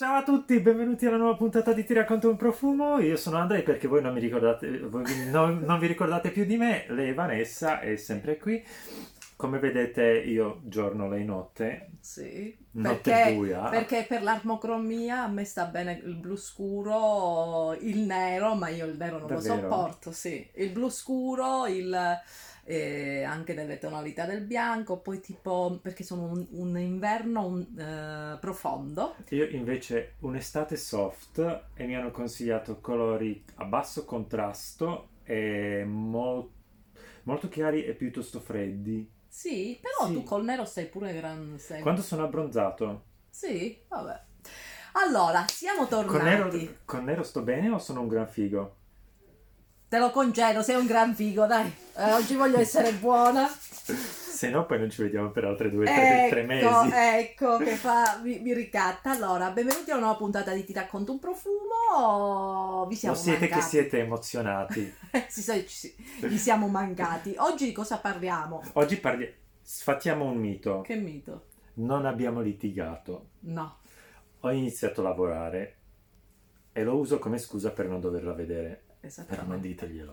Ciao a tutti, benvenuti alla nuova puntata di Ti racconto un profumo. Io sono Andrei perché voi non mi ricordate, voi non, non vi ricordate più di me. Lei Vanessa è sempre qui. Come vedete io giorno, lei notte. Sì, Notte perché, buia. perché per l'armocromia a me sta bene il blu scuro, il nero, ma io il nero non Davvero? lo sopporto, sì. Il blu scuro, il, eh, anche delle tonalità del bianco, poi tipo, perché sono un, un inverno un, eh, profondo. Io invece un'estate soft e mi hanno consigliato colori a basso contrasto e mol- molto chiari e piuttosto freddi. Sì, però Sì. tu col nero sei pure gran... sei- Quando sono abbronzato, Sì, vabbè. Allora, siamo con tornati. nero, con nero sto bene o sono un gran figo? Te lo concedo, sei un gran figo, dai. Eh, oggi voglio essere buona. Se no poi non ci vediamo per altre due, tre, tre Ecco, mesi. ecco che fa, mi, mi ricatta. Allora, benvenuti a una nuova puntata di Ti racconto un profumo. Vi Lo siamo siete che mancati. siete emozionati. Sì, sì, sì, vi siamo mancati. Oggi di cosa parliamo? Oggi parliamo, sfattiamo un mito. Che mito? Non abbiamo litigato. No. Ho iniziato a lavorare e lo uso come scusa per non doverla vedere. Però non Esattamente. diteglielo.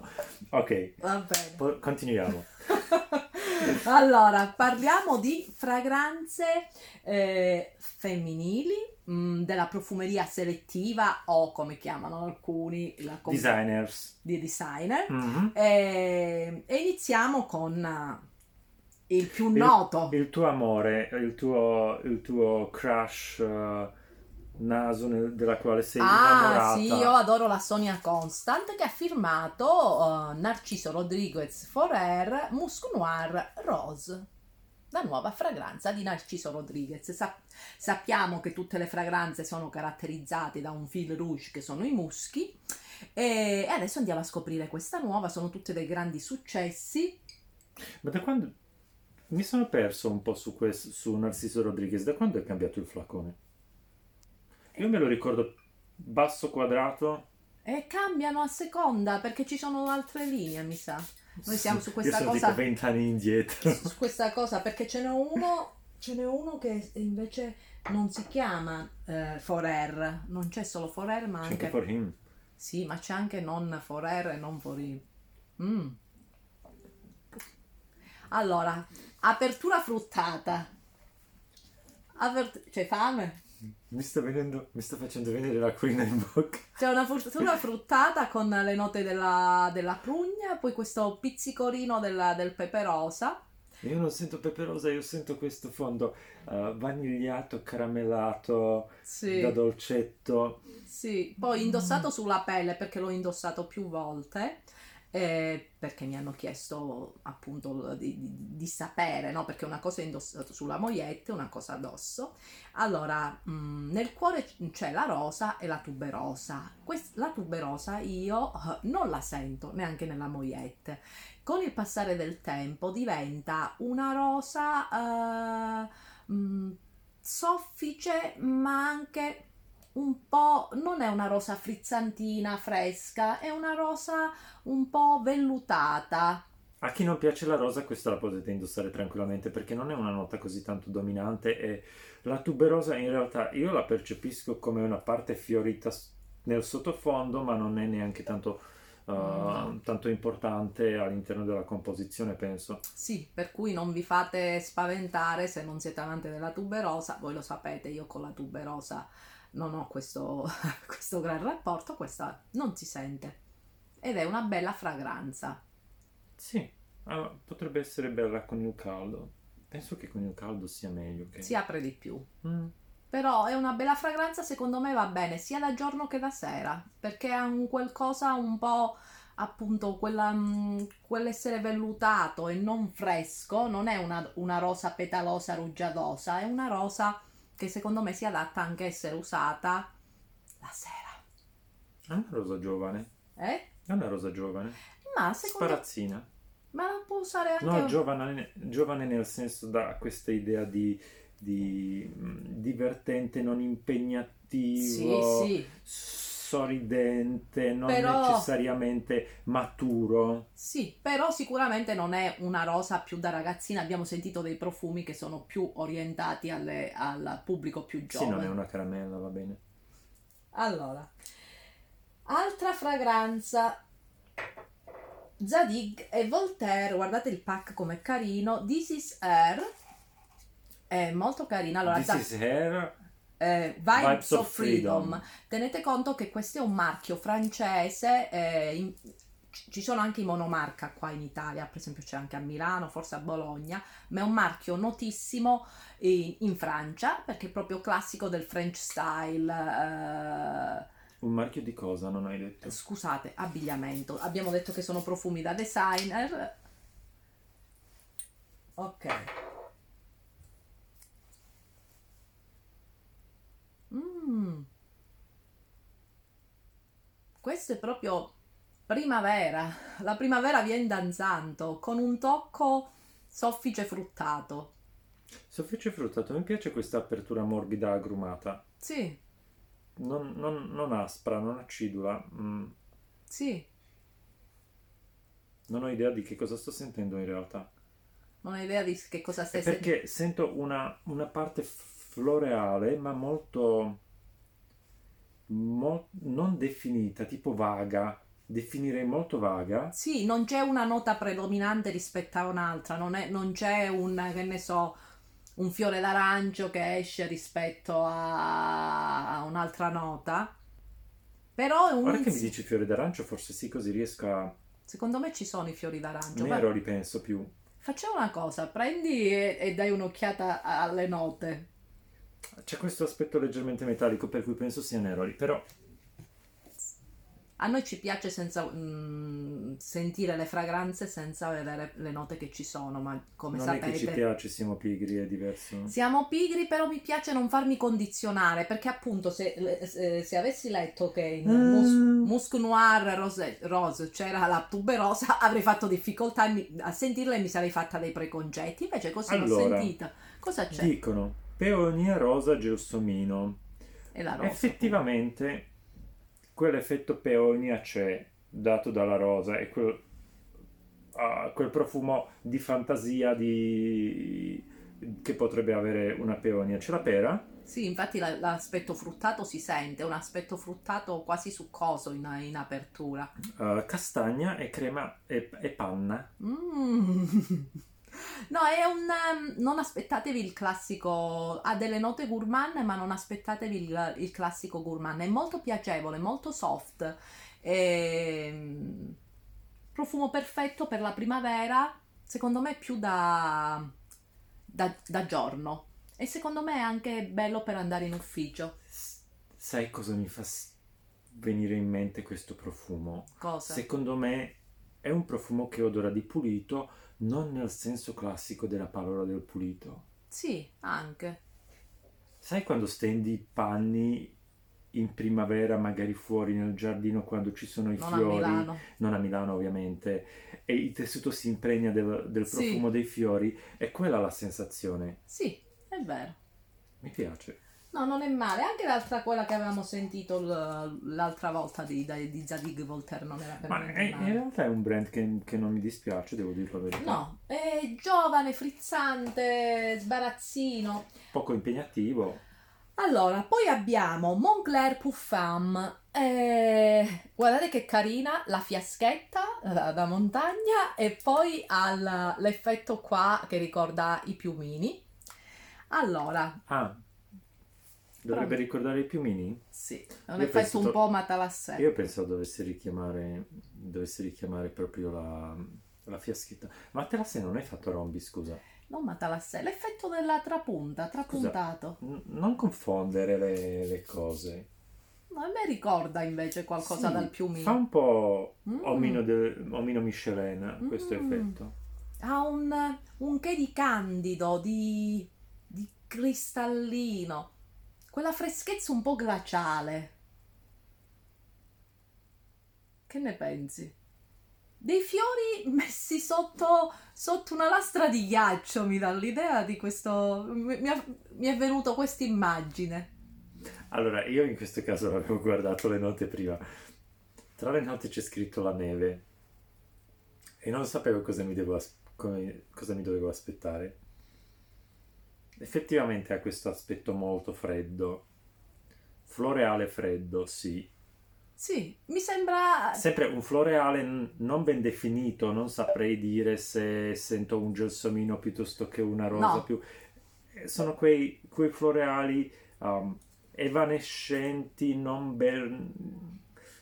Ok, Va bene. po- continuiamo. allora, parliamo di fragranze eh, femminili mh, della profumeria selettiva o come chiamano alcuni la com- Designers. di designer. Mhm. E, e iniziamo con eh, il più Il- noto. Il tuo amore, il tuo, il tuo crush eh, naso nel- della quale sei Ah, innamorata. sì, io adoro la Sonia Constant che ha firmato eh, Narciso Rodriguez Forer Musc Noir Rose. La nuova fragranza di Narciso Rodriguez. Sa- sappiamo che tutte le fragranze sono caratterizzate da un fil rouge che sono i muschi. E e adesso andiamo a scoprire questa nuova. Sono tutte dei grandi successi. Ma da quando... Mi sono perso un po' su, questo, su Narciso Rodriguez. Da quando è cambiato il flacone? Io me lo ricordo basso quadrato. E cambiano a seconda perché ci sono altre linee, mi sa. Noi siamo su questa Io sono cosa- tipo vent'anni indietro. su questa cosa perché ce n'è uno ce n'è uno che invece non si chiama eh, Forer non c'è solo Forer ma C'è anche anche for him. sì ma c'è anche non Forer e non Forin Mm. allora apertura fruttata Avert- c'è fame? Mi sta venendo, mi sta facendo venire l'acquolina in bocca. c'è una apertura fruttata con le note della, della prugna poi questo pizzicorino della- del pepe rosa Io non sento peperosa, io sento questo fondo eh, vanigliato, caramellato, sì da dolcetto. Sì, poi indossato sulla pelle perché l'ho indossato più volte. Eh, perché mi hanno chiesto appunto di, di- di sapere, no? Perché una cosa è indossato sulla mogliette, una cosa addosso. Allora, mh, nel cuore c'è la rosa e la tuberosa. Quest- la tuberosa io eh, non la sento neanche nella mogliette. Con il passare del tempo diventa una rosa eh, mh, soffice, ma anche un po', non è una rosa frizzantina, fresca, è una rosa un po' vellutata. A chi non piace la rosa, questa la potete indossare tranquillamente perché non è una nota così tanto dominante e la tuberosa in realtà io la percepisco come una parte fiorita nel sottofondo, ma non è neanche tanto, uh, No. tanto importante all'interno della composizione, penso. Sì, per cui non vi fate spaventare se non siete amanti della tuberosa, voi lo sapete, io con la tuberosa non ho questo, questo gran rapporto, questa non si sente. Ed è una bella fragranza. Sì, ah, potrebbe essere bella con il caldo. Penso che con il caldo sia meglio. Che... Si apre di più. Mm. Però è una bella fragranza, secondo me va bene sia da giorno che da sera, perché ha un qualcosa un po' appunto quella, mm, quell'essere vellutato e non fresco, non è una, una rosa petalosa rugiadosa, è una rosa che secondo me si adatta anche a essere usata la sera. È una rosa giovane. Eh? È una rosa giovane. Ma secondo Sparazzina. ma la può usare anche No, giovane, giovane nel senso da questa idea di, di, divertente, non Sì, impegnativo, sì, sorridente, non Però- necessariamente maturo. sì, però sicuramente non è una rosa più da ragazzina, abbiamo sentito dei profumi che sono più orientati alle- al pubblico più Sì, giovane. non è una caramella, va bene. Allora, altra fragranza. Zadig e Voltaire, guardate il pack com'è carino. This is Air, è molto carina. Allora, This Zad- is hair. Eh, Vibes, Vibes of Freedom. Freedom. Tenete conto che questo è un marchio francese, eh, in- ci sono anche i monomarca qua in Italia, per esempio c'è anche a Milano, forse a Bologna, ma è un marchio notissimo in, in Francia perché è proprio classico del French style. eh, Un marchio di cosa non hai detto? scusate, abbigliamento. Abbiamo detto che sono profumi da designer. Ok. Mm. Questo è proprio primavera. La primavera viene danzando con un tocco soffice fruttato. Soffice fruttato, mi piace questa apertura morbida agrumata. Sì, Non, non- non aspra, non acidula. Mm, sì, non ho idea di che cosa sto sentendo in realtà. non ho idea di che cosa stai sentendo. perché sento una, una parte floreale, ma molto, mo- non definita, tipo vaga. Definirei molto vaga. Sì, non c'è una nota predominante rispetto a un'altra, non, è- non c'è un, che ne so, un fiore d'arancio che esce rispetto a, a un'altra nota. Però è un Ora che mi dici fiore d'arancio, forse sì, così riesco a... secondo me ci sono i fiori d'arancio. Nero Ma li penso più. facciamo una cosa, prendi e, e dai un'occhiata alle note. C'è questo aspetto leggermente metallico per cui penso sia Neroli, però A noi ci piace senza, mm, sentire le fragranze senza vedere le note che ci sono, ma come non sapete... è che ci piace, siamo pigri, è diverso. Siamo pigri, però mi piace non farmi condizionare, perché appunto se, se- se avessi letto che in Mus- Mm. Musk Noir Rose, Rose c'era la tuberosa, avrei fatto difficoltà a sentirla e mi sarei fatta dei preconcetti. Invece così l'ho Allora, sentita. Cosa c'è? Dicono peonia rosa gelsomino. E la rosa. Effettivamente quell'effetto peonia c'è, dato dalla rosa, e quel, ah, quel profumo di fantasia di... che potrebbe avere una peonia. C'è la pera? Sì, infatti la- l'aspetto fruttato si sente, un aspetto fruttato quasi succoso in, in apertura. eh, castagna e crema e, e panna. Mm. No, è un... um, non aspettatevi il classico... Ha delle note gourmand, ma non aspettatevi il, il classico gourmand. È molto piacevole, molto soft. Ehm, profumo perfetto per la primavera. Secondo me più da, da, da giorno. E secondo me è anche bello per andare in ufficio. Sai cosa mi fa venire in mente questo profumo? Cosa? Secondo me è un profumo che odora di pulito, non nel senso classico della parola del pulito. Sì, anche. Sai quando stendi i panni in primavera, magari fuori nel giardino, quando ci sono i Non a fiori, Milano. non a Milano ovviamente, e il tessuto si impregna del, del Sì. profumo dei fiori, è quella la sensazione. Sì, è vero. Mi piace. No, non è male. Anche l'altra, quella che avevamo sentito l'altra volta di, di, di Zadig Voltaire, non era per Ma niente è- in male. realtà è un brand che, che non mi dispiace, devo dire la verità. No, è giovane, frizzante, sbarazzino. Poco impegnativo. Allora, poi abbiamo Moncler Puffam. Eh, guardate che carina la fiaschetta da, da montagna e poi ha l'effetto qua che ricorda i piumini. Allora, Ah, dovrebbe Pronto. ricordare i piumini? sì, è un Io effetto penso un po' matalassè. Io pensavo dovesse richiamare, dovesse richiamare proprio la, la fiaschetta. Ma te la sei non hai fatto rombi, scusa. Non matalassè, l'effetto della trapunta, trapuntato. N- non confondere le, le cose. No, a me ricorda invece qualcosa Sì, dal piumino. Fa un po' Mm. omino, de- omino Michelin questo Mm. effetto. Ha un, un che di candido, di, di cristallino. Quella freschezza un po' glaciale. Che ne pensi? Dei fiori messi sotto, sotto una lastra di ghiaccio mi dà l'idea di questo. Mi, mi è, mi è venuto questa immagine. Allora, io in questo caso avevo guardato le note prima. Tra le note c'è scritto la neve e non sapevo cosa mi, as- come- cosa mi dovevo aspettare. Effettivamente ha questo aspetto molto freddo, Floreale freddo, sì. Sì, mi sembra... Sempre un floreale n- non ben definito, non saprei dire se sento un gelsomino piuttosto che una rosa No. più... Sono quei, quei floreali um, evanescenti, non ben,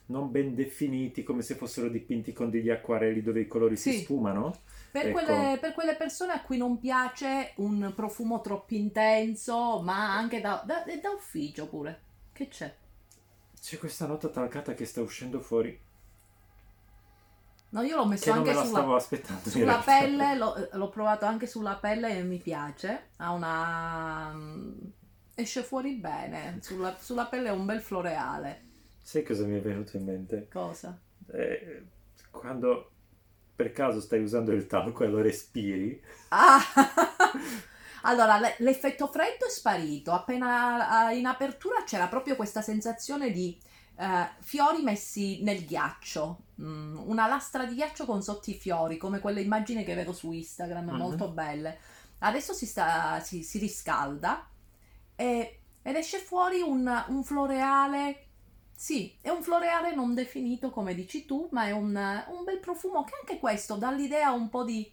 non ben definiti, come se fossero dipinti con degli acquarelli dove i colori si Sì. sfumano. Per, Ecco. quelle, per quelle persone a cui non piace un profumo troppo intenso, ma anche da, da- da ufficio pure. Che c'è? C'è questa nota talcata che sta uscendo fuori, No, io l'ho messo anche me la sulla, stavo aspettando. in sulla pelle, l'ho, l'ho provato anche sulla pelle e mi piace. Ha una... esce fuori bene. Sulla, sulla pelle è un bel floreale. Sai cosa mi è venuto in mente? Cosa? Eh, quando per caso stai usando il talco e lo respiri, Ah! Allora, le- l'effetto freddo è sparito. Appena in apertura c'era proprio questa sensazione di eh, fiori messi nel ghiaccio. Mm, una lastra di ghiaccio con sotto i fiori, come quelle immagini che vedo su Instagram, Mhm. molto belle. Adesso si, sta, si, si riscalda e- ed esce fuori un, un floreale. Sì, è un floreale non definito come dici tu, ma è un, un bel profumo che anche questo dà l'idea un po' di,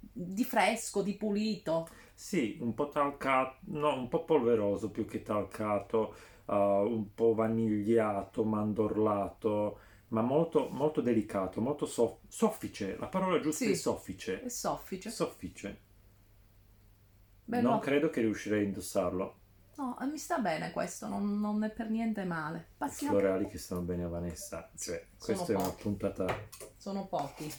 di fresco, di pulito. sì, un po' talcato, no, un po' polveroso più che talcato, uh, un po' vanigliato, mandorlato, ma molto, molto delicato, molto soff- soffice. La parola giusta Sì. è soffice. È soffice. Soffice. Beh, non no, credo che riuscirei a indossarlo. No, mi sta bene questo, non, non è per niente male. I Passiamo. floreali che stanno bene a Vanessa. Cioè, Sono questa è una pochi. puntata. Sono pochi.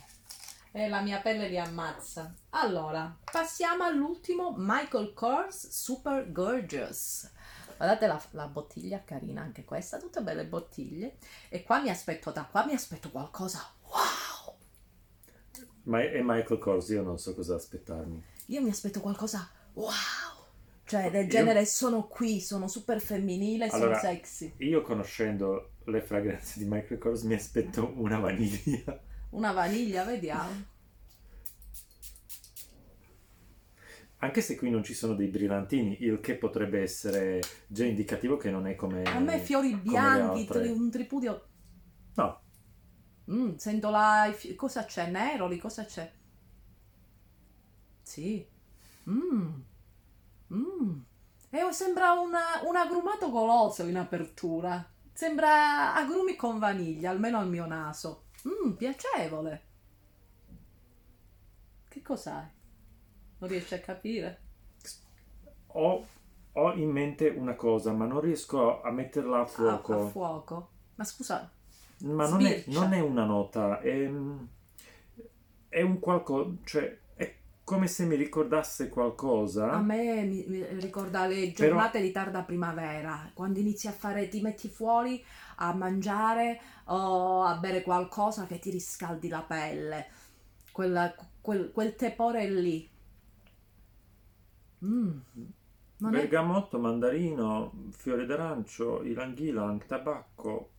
E la mia pelle li ammazza. Allora, passiamo all'ultimo Michael Kors Super Gorgeous. Guardate la, la bottiglia carina anche questa, tutte belle bottiglie. E qua mi aspetto, da qua mi aspetto qualcosa. Wow! Ma è Michael Kors, io non so cosa aspettarmi. Io mi aspetto qualcosa. Wow! Cioè, del Io- genere sono qui, sono super femminile, Allora, sono sexy. Io conoscendo le fragranze di Michael Kors mi aspetto una vaniglia. Una vaniglia, vediamo. Anche se qui non ci sono dei brillantini, il che potrebbe essere già indicativo che non è come... A me fiori bianchi, tri- un tripudio. No, Mm, sento la... Cosa c'è? Neroli, cosa c'è? Sì. Mm. Mm. E sembra una- un agrumato goloso in apertura. Sembra agrumi con vaniglia, almeno al mio naso. Mm, piacevole. Che cos'hai? Non riesci a capire? ho, ho in mente una cosa, ma non riesco a metterla a fuoco. a fuoco. Ma scusa, ma non è, non è una nota, è, è un qualcosa, cioè come se mi ricordasse qualcosa. A me mi, mi ricorda le Però- giornate di tarda primavera, quando inizi a fare, ti metti fuori a mangiare o a bere qualcosa che ti riscaldi la pelle. Quella- quel, quel tepore lì. Mm. Non è- Bergamotto, mandarino, fiore d'arancio, ylang, tabacco,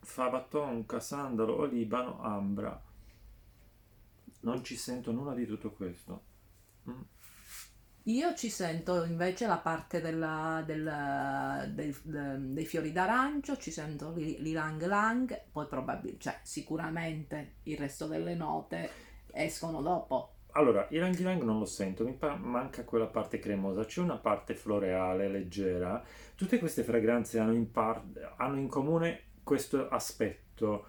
fava tonka, sandalo, olibano, ambra. Non ci sento nulla di tutto questo. Mm. Io ci sento invece la parte della- del- del- de- dei fiori d'arancio, ci sento l'i- l'ilang lang, poi probabilmente, cioè sicuramente il resto delle note escono dopo. Allora, ylang ylang non lo sento, mi pa- manca quella parte cremosa, c'è una parte floreale, leggera. Tutte queste fragranze hanno in, par- hanno in comune questo aspetto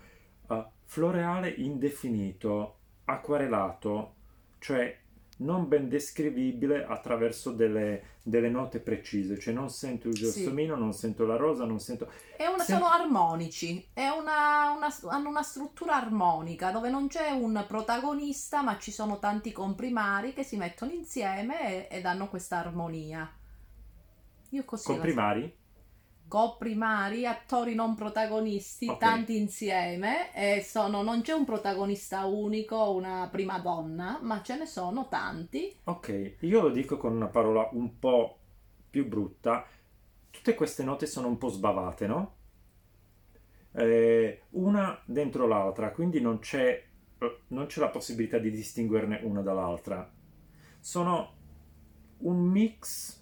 eh, floreale indefinito, acquarelato, cioè non ben descrivibile attraverso delle, delle note precise, cioè non sento il Sì. gelsomino, non sento la rosa, non sento... Una- Sì. sono armonici, è una- una- hanno una struttura armonica dove non c'è un protagonista ma ci sono tanti comprimari che si mettono insieme e, e danno questa armonia. Io così Comprimari? Comprimari, attori non protagonisti, Ok. tanti insieme e sono, non c'è un protagonista unico, una prima donna, ma ce ne sono tanti. Ok, io lo dico con una parola un po' più brutta. Tutte queste note sono un po' sbavate, no? Eh, una dentro l'altra, quindi non c'è, eh, non c'è la possibilità di distinguerne una dall'altra. Sono un mix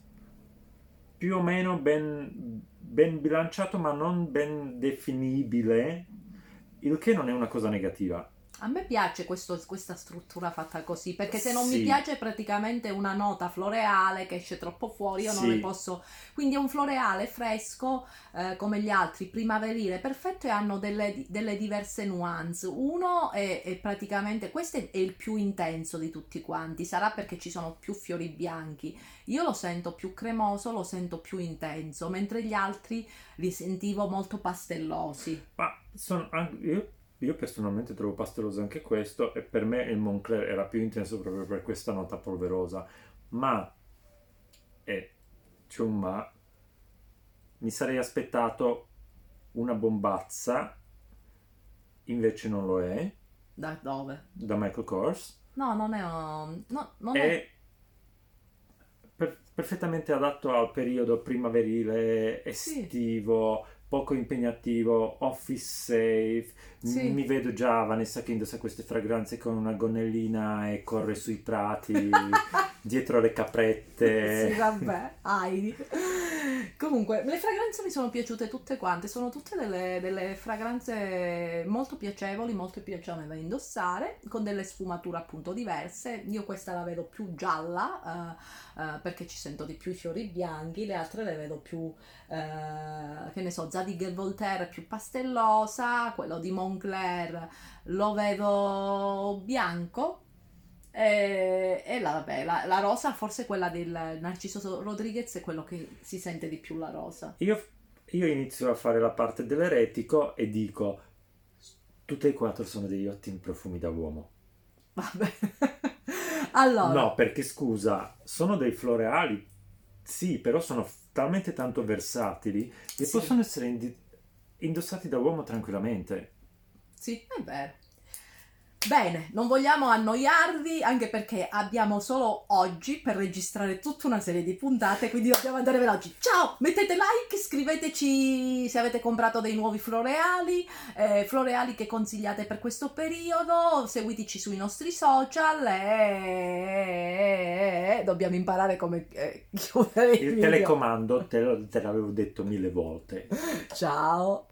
più o meno ben, ben bilanciato ma non ben definibile, il che non è una cosa negativa. A me piace questo- questa struttura fatta così, perché se non mi Sì. piace praticamente una nota floreale che esce troppo fuori, io non Sì. ne posso... Quindi è un floreale fresco, eh, come gli altri, primaverile, perfetto e hanno delle, delle diverse nuance. Uno è, è praticamente, questo è, il più intenso di tutti quanti, sarà perché ci sono più fiori bianchi. Io lo sento più cremoso, lo sento più intenso, mentre gli altri li sentivo molto pastellosi. Ma sono an- io, personalmente trovo pastelloso anche questo e per me il Moncler era più intenso proprio per questa nota polverosa. Ma, e c'è un ma, mi sarei aspettato una bombazza, invece non lo è, Da dove? da Michael Kors. No, non è... un- No, non è... è per- perfettamente adatto al periodo primaverile, Sì. estivo, poco impegnativo, office safe. Sì. Mi vedo già Vanessa che indossa queste fragranze con una gonnellina e corre sui prati dietro le caprette. Sì, vabbè, Heidi. Comunque, le fragranze mi sono piaciute tutte quante, sono tutte delle, delle fragranze molto piacevoli, molto piacevoli da indossare, con delle sfumature appunto diverse. Io questa la vedo più gialla, eh, eh, perché ci sento di più i fiori bianchi, le altre le vedo più, eh, che ne so, Zadig e Voltaire più pastellosa, quello di Moncler lo vedo bianco. E, e la, vabbè, la, la rosa, forse quella del Narciso Rodriguez è quello che si sente di più la rosa. Io, io inizio a fare la parte dell'eretico e dico: tutte e quattro sono degli ottimi profumi da uomo. Vabbè. allora, No, perché scusa, sono dei floreali, sì, però sono talmente tanto versatili che Sì. possono essere indi- indossati da uomo tranquillamente. Sì, è vero. Bene, non vogliamo annoiarvi anche perché abbiamo solo oggi per registrare tutta una serie di puntate, quindi dobbiamo andare veloci. Ciao, mettete like, scriveteci se avete comprato dei nuovi floreali, eh, floreali che consigliate per questo periodo, seguiteci sui nostri social e dobbiamo imparare come eh, chiudere il Il video. telecomando te, te l'avevo detto mille volte. Ciao.